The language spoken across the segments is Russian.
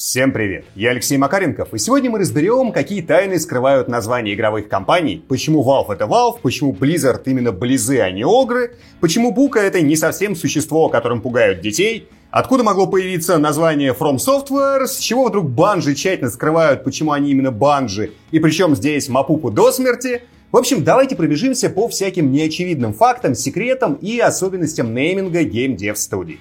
Всем привет! Я Алексей Макаренков, и сегодня мы разберем, какие тайны скрывают названия игровых компаний, почему Valve это Valve, почему Blizzard именно Близы, а не Огры, почему Бука это не совсем существо, которым пугают детей, откуда могло появиться название From Software, с чего вдруг банжи тщательно скрывают, почему они именно банжи, и причем здесь Мапупу до смерти. В общем, давайте пробежимся по всяким неочевидным фактам, секретам и особенностям нейминга Dev студий.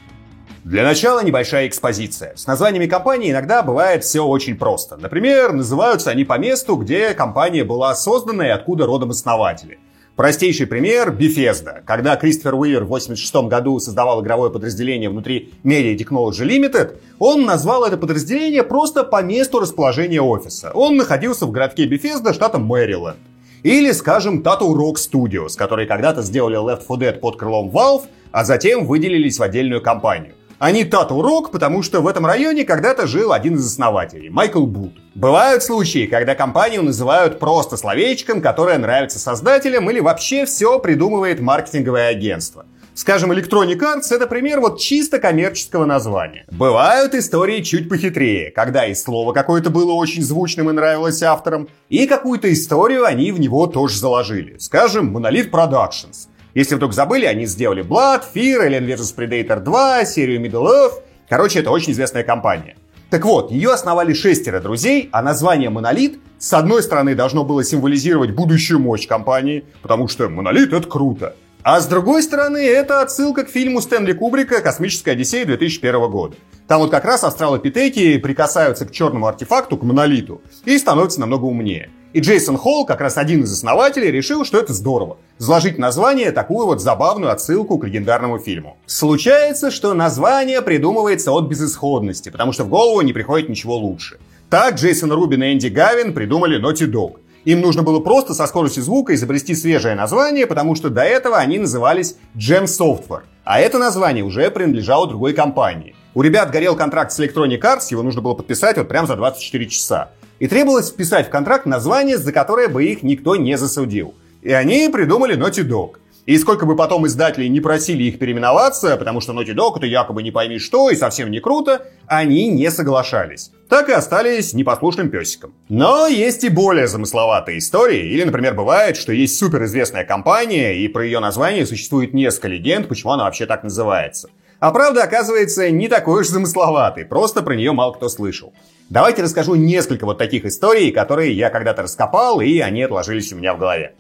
Для начала небольшая экспозиция. С названиями компаний иногда бывает все очень просто. Например, называются они по месту, где компания была создана и откуда родом основатели. Простейший пример – Bethesda. Когда Кристофер Уивер в 1986 году создавал игровое подразделение внутри Media Technology Limited, он назвал это подразделение просто по месту расположения офиса. Он находился в городке Bethesda, штата Мэриленд. Или, скажем, Tattoo Rock Studios, которые когда-то сделали Left 4 Dead под крылом Valve, а затем выделились в отдельную компанию. Они Тату Рок, потому что в этом районе когда-то жил один из основателей, Майкл Бут. Бывают случаи, когда компанию называют просто словечком, которое нравится создателям или вообще все придумывает маркетинговое агентство. Скажем, Electronic Arts — это пример вот чисто коммерческого названия. Бывают истории чуть похитрее, когда и слово какое-то было очень звучным и нравилось авторам, и какую-то историю они в него тоже заложили. Скажем, Monolith Productions — если вдруг забыли, они сделали Blood, Fear, Alien vs. Predator 2, серию Middle Earth. Короче, это очень известная компания. Так вот, ее основали шестеро друзей, а название «Монолит» с одной стороны должно было символизировать будущую мощь компании, потому что «Монолит» — это круто. А с другой стороны, это отсылка к фильму Стэнли Кубрика «Космическая Одиссея» 2001 года. Там вот как раз австралопитеки прикасаются к черному артефакту, к монолиту, и становятся намного умнее. И Джейсон Холл, как раз один из основателей, решил, что это здорово. Заложить название такую вот забавную отсылку к легендарному фильму. Случается, что название придумывается от безысходности, потому что в голову не приходит ничего лучше. Так Джейсон Рубин и Энди Гавин придумали Naughty Dog. Им нужно было просто со скоростью звука изобрести свежее название, потому что до этого они назывались Gem Software. А это название уже принадлежало другой компании. У ребят горел контракт с Electronic Arts, его нужно было подписать вот прям за 24 часа. И требовалось вписать в контракт название, за которое бы их никто не засудил. И они придумали Naughty Dog. И сколько бы потом издатели не просили их переименоваться, потому что Naughty Dog это якобы не пойми что и совсем не круто, они не соглашались. Так и остались непослушным песиком. Но есть и более замысловатые истории. Или, например, бывает, что есть суперизвестная компания, и про ее название существует несколько легенд, почему она вообще так называется. А правда, оказывается, не такой уж замысловатый, просто про нее мало кто слышал. Давайте расскажу несколько вот таких историй, которые я когда-то раскопал, и они отложились у меня в голове.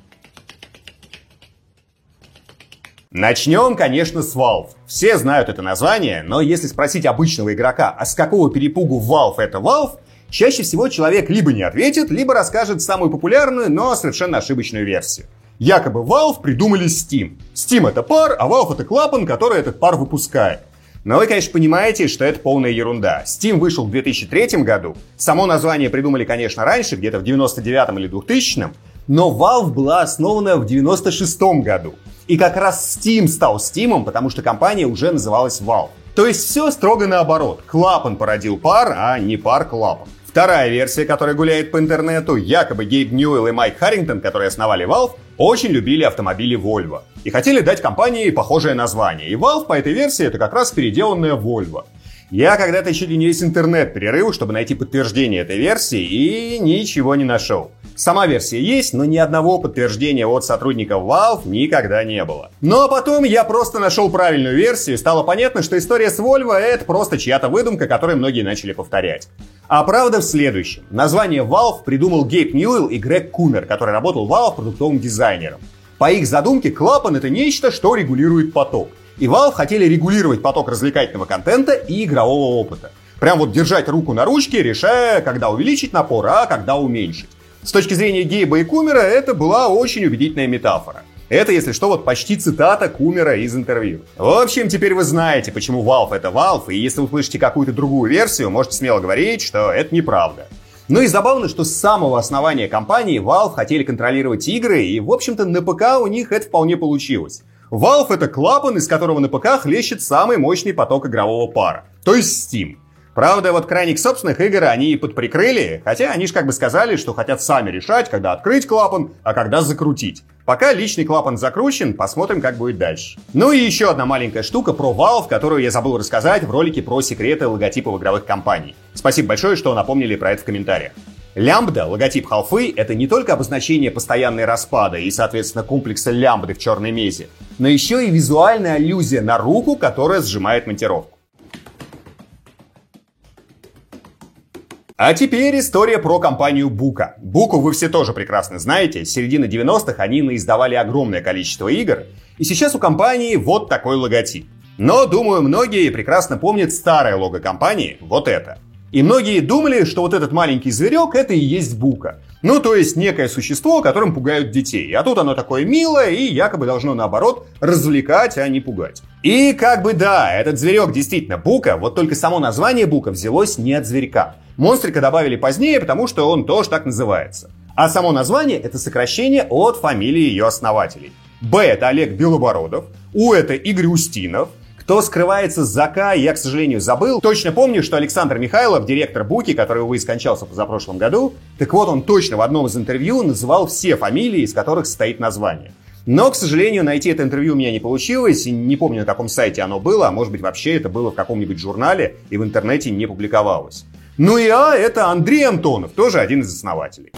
Начнем, конечно, с Valve. Все знают это название, но если спросить обычного игрока, а с какого перепугу Valve это Valve, чаще всего человек либо не ответит, либо расскажет самую популярную, но совершенно ошибочную версию. Якобы Valve придумали Steam. Steam это пар, а Valve это клапан, который этот пар выпускает. Но вы, конечно, понимаете, что это полная ерунда. Steam вышел в 2003 году. Само название придумали, конечно, раньше, где-то в 99 или 2000 но Valve была основана в 96 году. И как раз Steam стал Steam, потому что компания уже называлась Valve. То есть все строго наоборот. Клапан породил пар, а не пар клапан. Вторая версия, которая гуляет по интернету, якобы Гейб Ньюэлл и Майк Харрингтон, которые основали Valve, очень любили автомобили Volvo. И хотели дать компании похожее название. И Valve по этой версии это как раз переделанная Volvo. Я когда-то ли не весь интернет перерыл, чтобы найти подтверждение этой версии, и ничего не нашел. Сама версия есть, но ни одного подтверждения от сотрудников Valve никогда не было. Но потом я просто нашел правильную версию, и стало понятно, что история с Volvo это просто чья-то выдумка, которую многие начали повторять. А правда в следующем. Название Valve придумал Гейб Ньюэлл и Грег Кумер, который работал в Valve продуктовым дизайнером. По их задумке, клапан это нечто, что регулирует поток. И Valve хотели регулировать поток развлекательного контента и игрового опыта. Прям вот держать руку на ручке, решая, когда увеличить напор, а когда уменьшить. С точки зрения Гейба и Кумера это была очень убедительная метафора. Это, если что, вот почти цитата Кумера из интервью. В общем, теперь вы знаете, почему Valve это Valve, и если услышите какую-то другую версию, можете смело говорить, что это неправда. Ну и забавно, что с самого основания компании Valve хотели контролировать игры, и, в общем-то, на ПК у них это вполне получилось. Valve это клапан, из которого на ПК хлещет самый мощный поток игрового пара, то есть Steam. Правда, вот крайних собственных игр они подприкрыли, хотя они же как бы сказали, что хотят сами решать, когда открыть клапан, а когда закрутить. Пока личный клапан закручен, посмотрим, как будет дальше. Ну и еще одна маленькая штука про Valve, которую я забыл рассказать в ролике про секреты логотипов игровых компаний. Спасибо большое, что напомнили про это в комментариях. Лямбда, логотип халфы, это не только обозначение постоянной распада и, соответственно, комплекса лямбды в черной мезе, но еще и визуальная аллюзия на руку, которая сжимает монтировку. А теперь история про компанию Бука. Буку вы все тоже прекрасно знаете. С середины 90-х они наиздавали огромное количество игр. И сейчас у компании вот такой логотип. Но, думаю, многие прекрасно помнят старое лого компании, вот это. И многие думали, что вот этот маленький зверек это и есть Бука. Ну, то есть некое существо, которым пугают детей. А тут оно такое милое и якобы должно, наоборот, развлекать, а не пугать. И как бы да, этот зверек действительно Бука, вот только само название Бука взялось не от зверька. Монстрика добавили позднее, потому что он тоже так называется. А само название — это сокращение от фамилии ее основателей. Б — это Олег Белобородов, У — это Игорь Устинов, кто скрывается за К, я, к сожалению, забыл. Точно помню, что Александр Михайлов, директор Буки, который, увы, скончался позапрошлом году, так вот, он точно в одном из интервью называл все фамилии, из которых состоит название. Но, к сожалению, найти это интервью у меня не получилось, и не помню, на каком сайте оно было, а может быть вообще это было в каком-нибудь журнале и в интернете не публиковалось. Ну и А это Андрей Антонов, тоже один из основателей.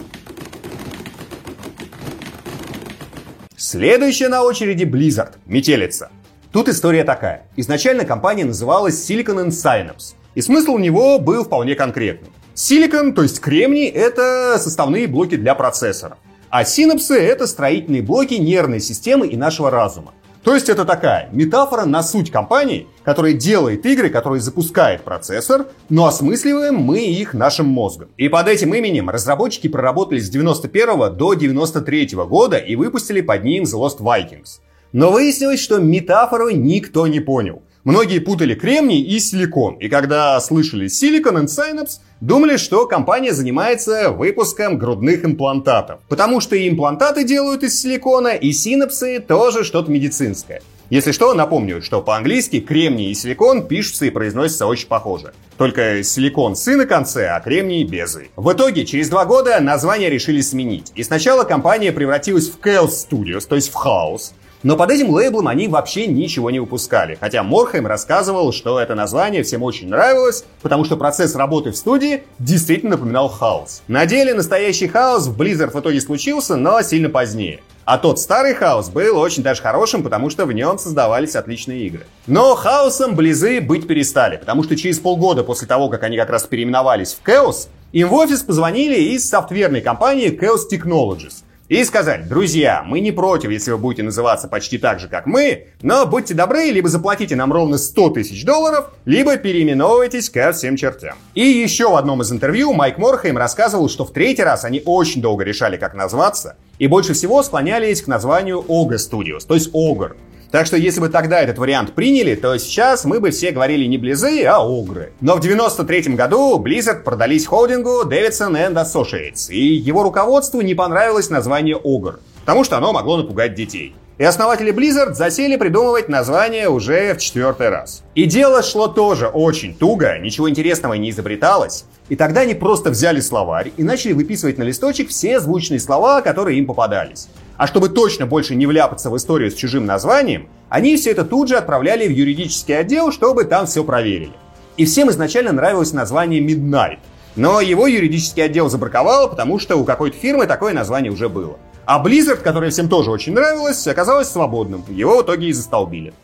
Следующая на очереди Blizzard, метелица. Тут история такая. Изначально компания называлась Silicon and Synapse, и смысл у него был вполне конкретный. Silicon, то есть кремний, это составные блоки для процессора. А синапсы — это строительные блоки нервной системы и нашего разума. То есть это такая метафора на суть компании, которая делает игры, которая запускает процессор, но осмысливаем мы их нашим мозгом. И под этим именем разработчики проработали с 91 до 93 года и выпустили под ним The Lost Vikings. Но выяснилось, что метафору никто не понял. Многие путали кремний и силикон, и когда слышали Silicon and Synapse, думали, что компания занимается выпуском грудных имплантатов. Потому что и имплантаты делают из силикона, и синапсы тоже что-то медицинское. Если что, напомню, что по-английски кремний и силикон пишутся и произносятся очень похоже. Только силикон с «и» на конце, а кремний без «и». В итоге, через два года название решили сменить. И сначала компания превратилась в Chaos Studios, то есть в хаос. Но под этим лейблом они вообще ничего не выпускали. Хотя Морхайм рассказывал, что это название всем очень нравилось, потому что процесс работы в студии действительно напоминал хаос. На деле настоящий хаос в Blizzard в итоге случился, но сильно позднее. А тот старый хаос был очень даже хорошим, потому что в нем создавались отличные игры. Но хаосом Близы быть перестали, потому что через полгода после того, как они как раз переименовались в Chaos, им в офис позвонили из софтверной компании Chaos Technologies – и сказать, друзья, мы не против, если вы будете называться почти так же, как мы, но будьте добры, либо заплатите нам ровно 100 тысяч долларов, либо переименовывайтесь ко всем чертям. И еще в одном из интервью Майк Морхейм рассказывал, что в третий раз они очень долго решали, как назваться, и больше всего склонялись к названию Ога Studios, то есть Огр. Так что если бы тогда этот вариант приняли, то сейчас мы бы все говорили не Близы, а Огры. Но в 93 году Blizzard продались холдингу Davidson and Associates, и его руководству не понравилось название Огр, потому что оно могло напугать детей. И основатели Blizzard засели придумывать название уже в четвертый раз. И дело шло тоже очень туго, ничего интересного не изобреталось. И тогда они просто взяли словарь и начали выписывать на листочек все звучные слова, которые им попадались. А чтобы точно больше не вляпаться в историю с чужим названием, они все это тут же отправляли в юридический отдел, чтобы там все проверили. И всем изначально нравилось название Midnight. Но его юридический отдел забраковал, потому что у какой-то фирмы такое название уже было. А Blizzard, который всем тоже очень нравилось, оказалось свободным. Его в итоге и застолбили.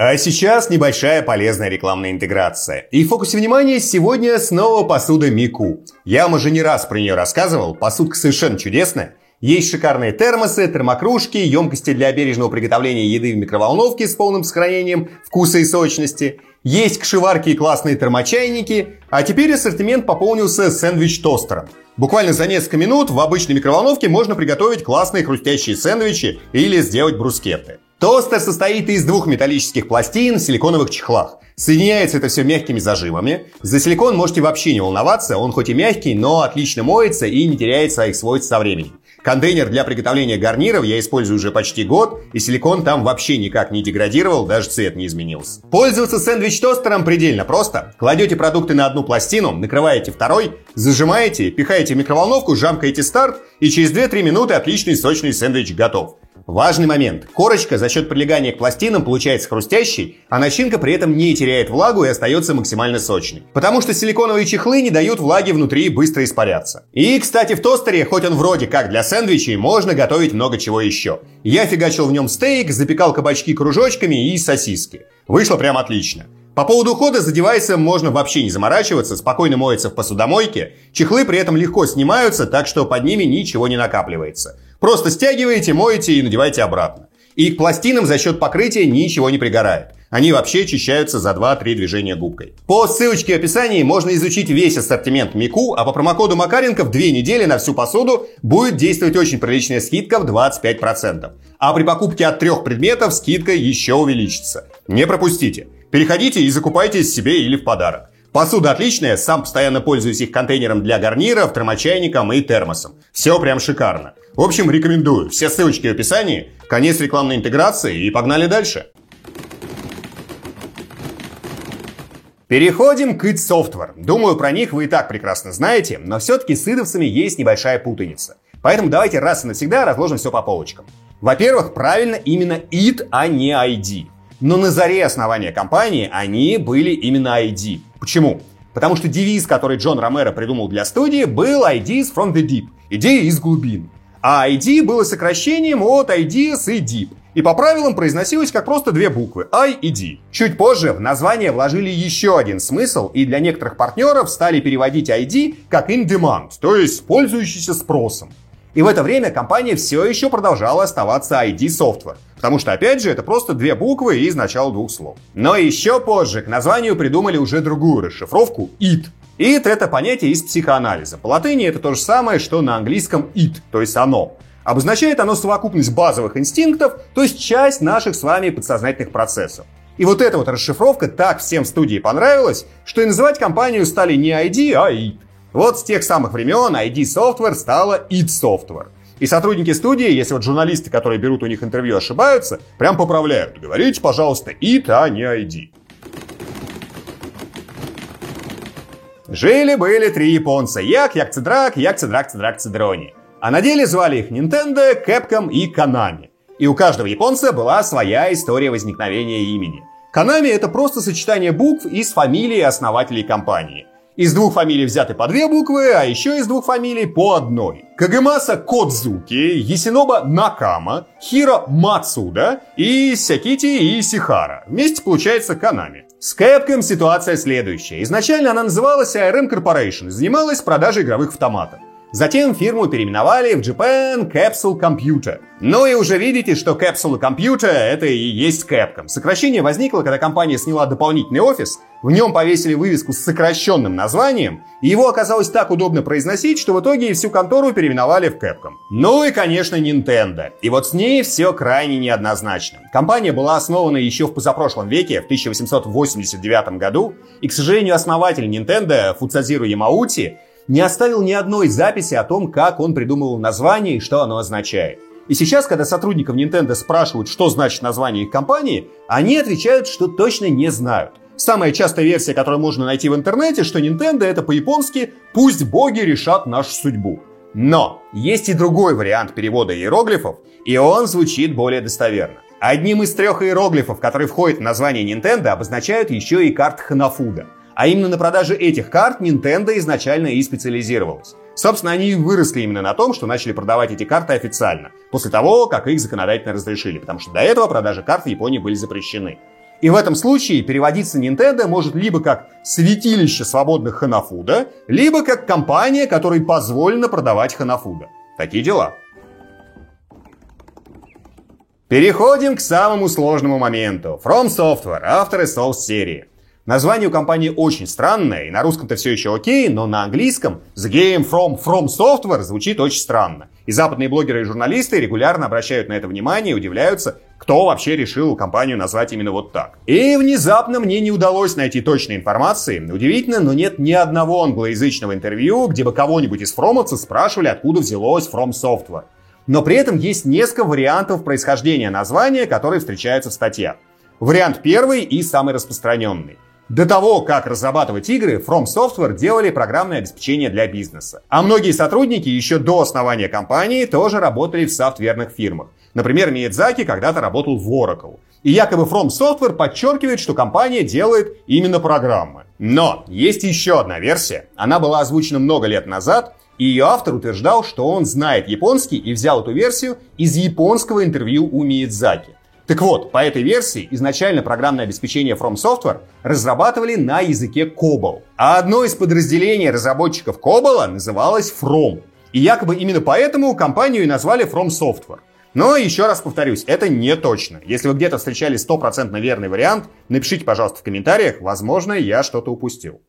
А сейчас небольшая полезная рекламная интеграция. И в фокусе внимания сегодня снова посуда Мику. Я вам уже не раз про нее рассказывал, посудка совершенно чудесная. Есть шикарные термосы, термокружки, емкости для бережного приготовления еды в микроволновке с полным сохранением вкуса и сочности. Есть кшеварки и классные термочайники. А теперь ассортимент пополнился сэндвич-тостером. Буквально за несколько минут в обычной микроволновке можно приготовить классные хрустящие сэндвичи или сделать брускетты. Тостер состоит из двух металлических пластин в силиконовых чехлах. Соединяется это все мягкими зажимами. За силикон можете вообще не волноваться, он хоть и мягкий, но отлично моется и не теряет своих свойств со временем. Контейнер для приготовления гарниров я использую уже почти год, и силикон там вообще никак не деградировал, даже цвет не изменился. Пользоваться сэндвич-тостером предельно просто. Кладете продукты на одну пластину, накрываете второй, зажимаете, пихаете в микроволновку, жамкаете старт, и через 2-3 минуты отличный сочный сэндвич готов. Важный момент. Корочка за счет прилегания к пластинам получается хрустящей, а начинка при этом не теряет влагу и остается максимально сочной. Потому что силиконовые чехлы не дают влаге внутри быстро испаряться. И, кстати, в тостере, хоть он вроде как для сэндвичей, можно готовить много чего еще. Я фигачил в нем стейк, запекал кабачки кружочками и сосиски. Вышло прям отлично. По поводу ухода за девайсом можно вообще не заморачиваться, спокойно моется в посудомойке. Чехлы при этом легко снимаются, так что под ними ничего не накапливается. Просто стягиваете, моете и надеваете обратно. И к пластинам за счет покрытия ничего не пригорает. Они вообще очищаются за 2-3 движения губкой. По ссылочке в описании можно изучить весь ассортимент Мику, а по промокоду Макаренко в 2 недели на всю посуду будет действовать очень приличная скидка в 25%. А при покупке от трех предметов скидка еще увеличится. Не пропустите. Переходите и закупайте себе или в подарок. Посуда отличная, сам постоянно пользуюсь их контейнером для гарниров, термочайником и термосом. Все прям шикарно. В общем, рекомендую. Все ссылочки в описании. Конец рекламной интеграции и погнали дальше. Переходим к id Software. Думаю, про них вы и так прекрасно знаете, но все-таки с идовцами есть небольшая путаница. Поэтому давайте раз и навсегда разложим все по полочкам. Во-первых, правильно именно id, а не ID. Но на заре основания компании они были именно ID. Почему? Потому что девиз, который Джон Ромеро придумал для студии, был Ideas from the Deep. Идеи из глубин. А ID было сокращением от Ideas и Deep. И по правилам произносилось как просто две буквы I и D. Чуть позже в название вложили еще один смысл, и для некоторых партнеров стали переводить ID как in demand, то есть пользующийся спросом. И в это время компания все еще продолжала оставаться ID Software. Потому что, опять же, это просто две буквы из начала двух слов. Но еще позже к названию придумали уже другую расшифровку IT. IT — это понятие из психоанализа. По латыни это то же самое, что на английском it, то есть оно. Обозначает оно совокупность базовых инстинктов, то есть часть наших с вами подсознательных процессов. И вот эта вот расшифровка так всем в студии понравилась, что и называть компанию стали не ID, а IT. Вот с тех самых времен ID Software стала id Software. И сотрудники студии, если вот журналисты, которые берут у них интервью, ошибаются, прям поправляют. Говорите, пожалуйста, id, а не ID. Жили-были три японца. Як, Як Цедрак, Як Цедрак, Цедрак Цедрони. А на деле звали их Nintendo, Capcom и Konami. И у каждого японца была своя история возникновения имени. Konami это просто сочетание букв из фамилии основателей компании. Из двух фамилий взяты по две буквы, а еще из двух фамилий по одной. Кагемаса Кодзуки, Есиноба Накама, Хиро Мацуда и Сякити Исихара. Вместе получается Канами. С Capcom ситуация следующая. Изначально она называлась ARM Corporation занималась продажей игровых автоматов. Затем фирму переименовали в Japan Capsule Computer. Ну и уже видите, что Capsule Computer это и есть Capcom. Сокращение возникло, когда компания сняла дополнительный офис, в нем повесили вывеску с сокращенным названием, и его оказалось так удобно произносить, что в итоге всю контору переименовали в Capcom. Ну и, конечно, Nintendo. И вот с ней все крайне неоднозначно. Компания была основана еще в позапрошлом веке, в 1889 году, и, к сожалению, основатель Nintendo Фуцазиру Ямаути не оставил ни одной записи о том, как он придумывал название и что оно означает. И сейчас, когда сотрудников Nintendo спрашивают, что значит название их компании, они отвечают, что точно не знают. Самая частая версия, которую можно найти в интернете, что Nintendo это по-японски «пусть боги решат нашу судьбу». Но есть и другой вариант перевода иероглифов, и он звучит более достоверно. Одним из трех иероглифов, которые входят в название Nintendo, обозначают еще и карт Ханафуда – а именно на продаже этих карт Nintendo изначально и специализировалась. Собственно, они выросли именно на том, что начали продавать эти карты официально, после того, как их законодательно разрешили, потому что до этого продажи карт в Японии были запрещены. И в этом случае переводиться Nintendo может либо как святилище свободных ханафуда, либо как компания, которой позволено продавать ханафуда. Такие дела. Переходим к самому сложному моменту. From Software, авторы Souls серии. Название у компании очень странное, и на русском-то все еще окей, но на английском The Game From From Software звучит очень странно. И западные блогеры и журналисты регулярно обращают на это внимание и удивляются, кто вообще решил компанию назвать именно вот так. И внезапно мне не удалось найти точной информации. Удивительно, но нет ни одного англоязычного интервью, где бы кого-нибудь из фромовцев спрашивали, откуда взялось From Software. Но при этом есть несколько вариантов происхождения названия, которые встречаются в статьях. Вариант первый и самый распространенный. До того, как разрабатывать игры, From Software делали программное обеспечение для бизнеса. А многие сотрудники еще до основания компании тоже работали в софтверных фирмах. Например, Миядзаки когда-то работал в Oracle. И якобы From Software подчеркивает, что компания делает именно программы. Но есть еще одна версия. Она была озвучена много лет назад, и ее автор утверждал, что он знает японский и взял эту версию из японского интервью у Миядзаки. Так вот, по этой версии изначально программное обеспечение From Software разрабатывали на языке COBOL. А одно из подразделений разработчиков COBOL называлось From. И якобы именно поэтому компанию и назвали From Software. Но еще раз повторюсь, это не точно. Если вы где-то встречали стопроцентно верный вариант, напишите, пожалуйста, в комментариях, возможно, я что-то упустил.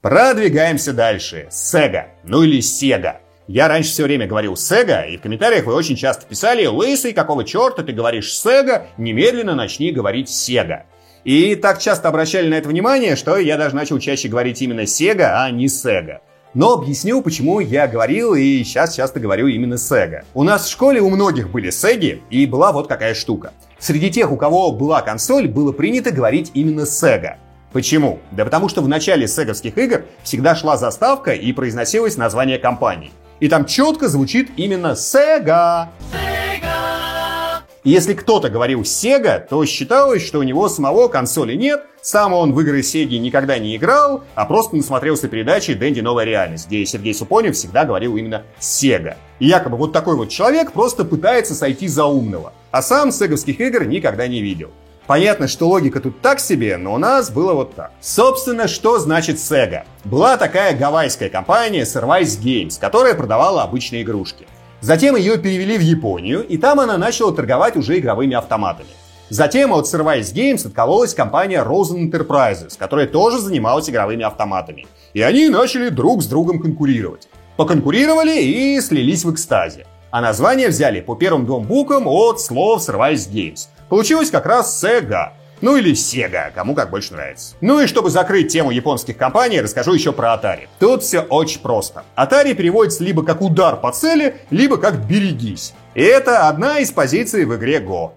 Продвигаемся дальше. Sega, ну или Sega. Я раньше все время говорил Sega, и в комментариях вы очень часто писали «Лысый, какого черта ты говоришь Sega? Немедленно начни говорить Sega». И так часто обращали на это внимание, что я даже начал чаще говорить именно Sega, а не Sega. Но объясню, почему я говорил и сейчас часто говорю именно Sega. У нас в школе у многих были Sega, и была вот какая штука. Среди тех, у кого была консоль, было принято говорить именно Sega. Почему? Да потому что в начале сеговских игр всегда шла заставка и произносилось название компании. И там четко звучит именно Sega. Sega. если кто-то говорил Sega, то считалось, что у него самого консоли нет, сам он в игры Sega никогда не играл, а просто насмотрелся передачи «Дэнди. Новая реальность», где Сергей Супонев всегда говорил именно Sega. И якобы вот такой вот человек просто пытается сойти за умного, а сам сеговских игр никогда не видел. Понятно, что логика тут так себе, но у нас было вот так. Собственно, что значит Sega? Была такая гавайская компания Survice Games, которая продавала обычные игрушки. Затем ее перевели в Японию, и там она начала торговать уже игровыми автоматами. Затем от Survice Games откололась компания Rosen Enterprises, которая тоже занималась игровыми автоматами. И они начали друг с другом конкурировать. Поконкурировали и слились в экстазе. А название взяли по первым двум буквам от слов Survice Games – Получилось как раз Sega. Ну или Sega, кому как больше нравится. Ну и чтобы закрыть тему японских компаний, расскажу еще про Atari. Тут все очень просто. Atari переводится либо как удар по цели, либо как берегись. И это одна из позиций в игре Go.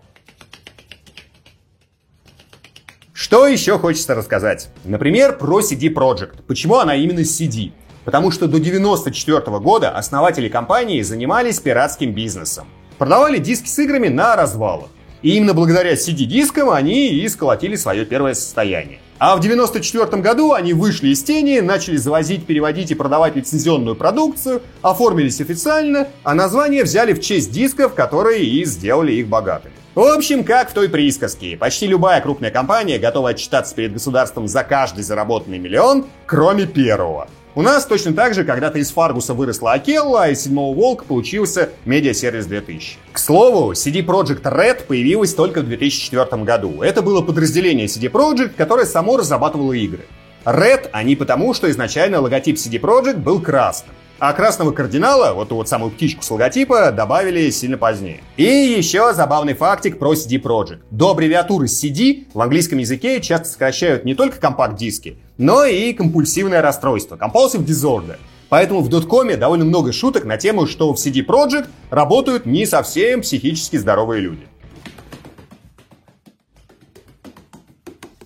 Что еще хочется рассказать? Например, про CD Projekt. Почему она именно CD? Потому что до 1994 года основатели компании занимались пиратским бизнесом. Продавали диски с играми на развалах. И именно благодаря CD-дискам они и сколотили свое первое состояние. А в 94 году они вышли из тени, начали завозить, переводить и продавать лицензионную продукцию, оформились официально, а название взяли в честь дисков, которые и сделали их богатыми. В общем, как в той присказке, почти любая крупная компания готова отчитаться перед государством за каждый заработанный миллион, кроме первого. У нас точно так же когда-то из Фаргуса выросла Акелла, а из Седьмого Волка получился Медиасервис 2000. К слову, CD Projekt Red появилась только в 2004 году. Это было подразделение CD Projekt, которое само разрабатывало игры. Red они потому, что изначально логотип CD Projekt был красным. А красного кардинала, вот ту вот самую птичку с логотипа, добавили сильно позднее. И еще забавный фактик про CD Projekt. До аббревиатуры CD в английском языке часто сокращают не только компакт-диски, но и компульсивное расстройство, compulsive disorder. Поэтому в доткоме довольно много шуток на тему, что в CD Projekt работают не совсем психически здоровые люди.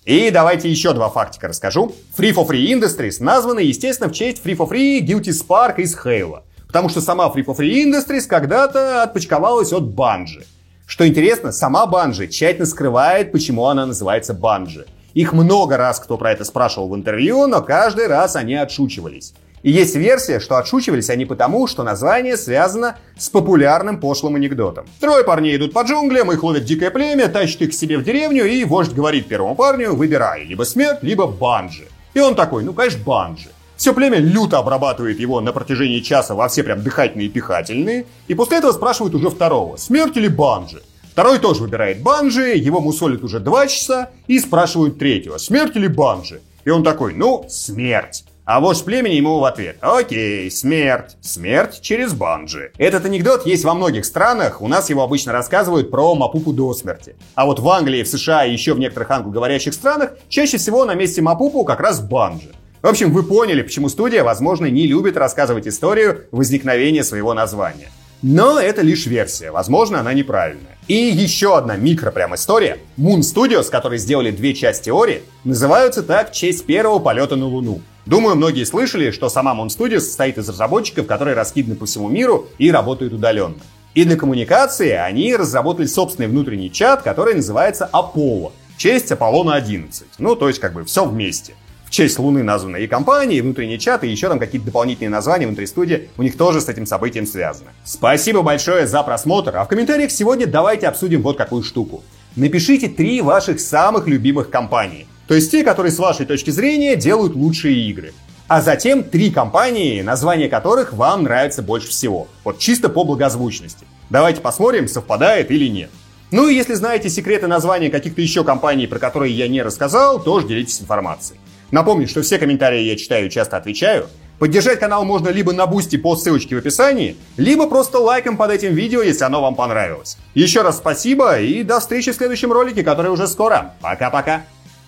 И давайте еще два фактика расскажу. Free for Free Industries названы, естественно, в честь Free for Free Guilty Spark из Halo. Потому что сама Free for Free Industries когда-то отпочковалась от Bungie. Что интересно, сама Bungie тщательно скрывает, почему она называется Bungie. Их много раз кто про это спрашивал в интервью, но каждый раз они отшучивались. И есть версия, что отшучивались они потому, что название связано с популярным пошлым анекдотом. Трое парней идут по джунглям, их ловит дикое племя, тащит их к себе в деревню, и вождь говорит первому парню, выбирай, либо смерть, либо банджи. И он такой, ну, конечно, банджи. Все племя люто обрабатывает его на протяжении часа во все прям дыхательные и пихательные, и после этого спрашивают уже второго, смерть или банджи. Второй тоже выбирает банджи, его мусолят уже два часа, и спрашивают третьего, смерть или банджи. И он такой, ну, смерть. А вождь племени ему в ответ «Окей, смерть. Смерть через банджи». Этот анекдот есть во многих странах, у нас его обычно рассказывают про Мапупу до смерти. А вот в Англии, в США и еще в некоторых англоговорящих странах чаще всего на месте Мапупу как раз банджи. В общем, вы поняли, почему студия, возможно, не любит рассказывать историю возникновения своего названия. Но это лишь версия, возможно, она неправильная. И еще одна микро прям история. Moon Studios, которые сделали две части Ори, называются так в честь первого полета на Луну. Думаю, многие слышали, что сама Moon Studios состоит из разработчиков, которые раскиданы по всему миру и работают удаленно. И для коммуникации они разработали собственный внутренний чат, который называется Apollo, в честь Аполлона 11. Ну, то есть как бы все вместе в честь Луны названы и компании, и внутренние чаты, и еще там какие-то дополнительные названия внутри студии, у них тоже с этим событием связаны. Спасибо большое за просмотр, а в комментариях сегодня давайте обсудим вот какую штуку. Напишите три ваших самых любимых компании, то есть те, которые с вашей точки зрения делают лучшие игры. А затем три компании, названия которых вам нравится больше всего. Вот чисто по благозвучности. Давайте посмотрим, совпадает или нет. Ну и если знаете секреты названия каких-то еще компаний, про которые я не рассказал, тоже делитесь информацией. Напомню, что все комментарии я читаю и часто отвечаю. Поддержать канал можно либо на бусте по ссылочке в описании, либо просто лайком под этим видео, если оно вам понравилось. Еще раз спасибо и до встречи в следующем ролике, который уже скоро. Пока-пока.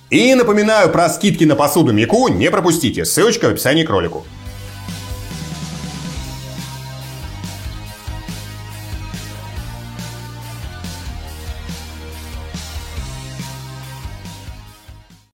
И напоминаю про скидки на посуду Мику не пропустите, ссылочка в описании к ролику.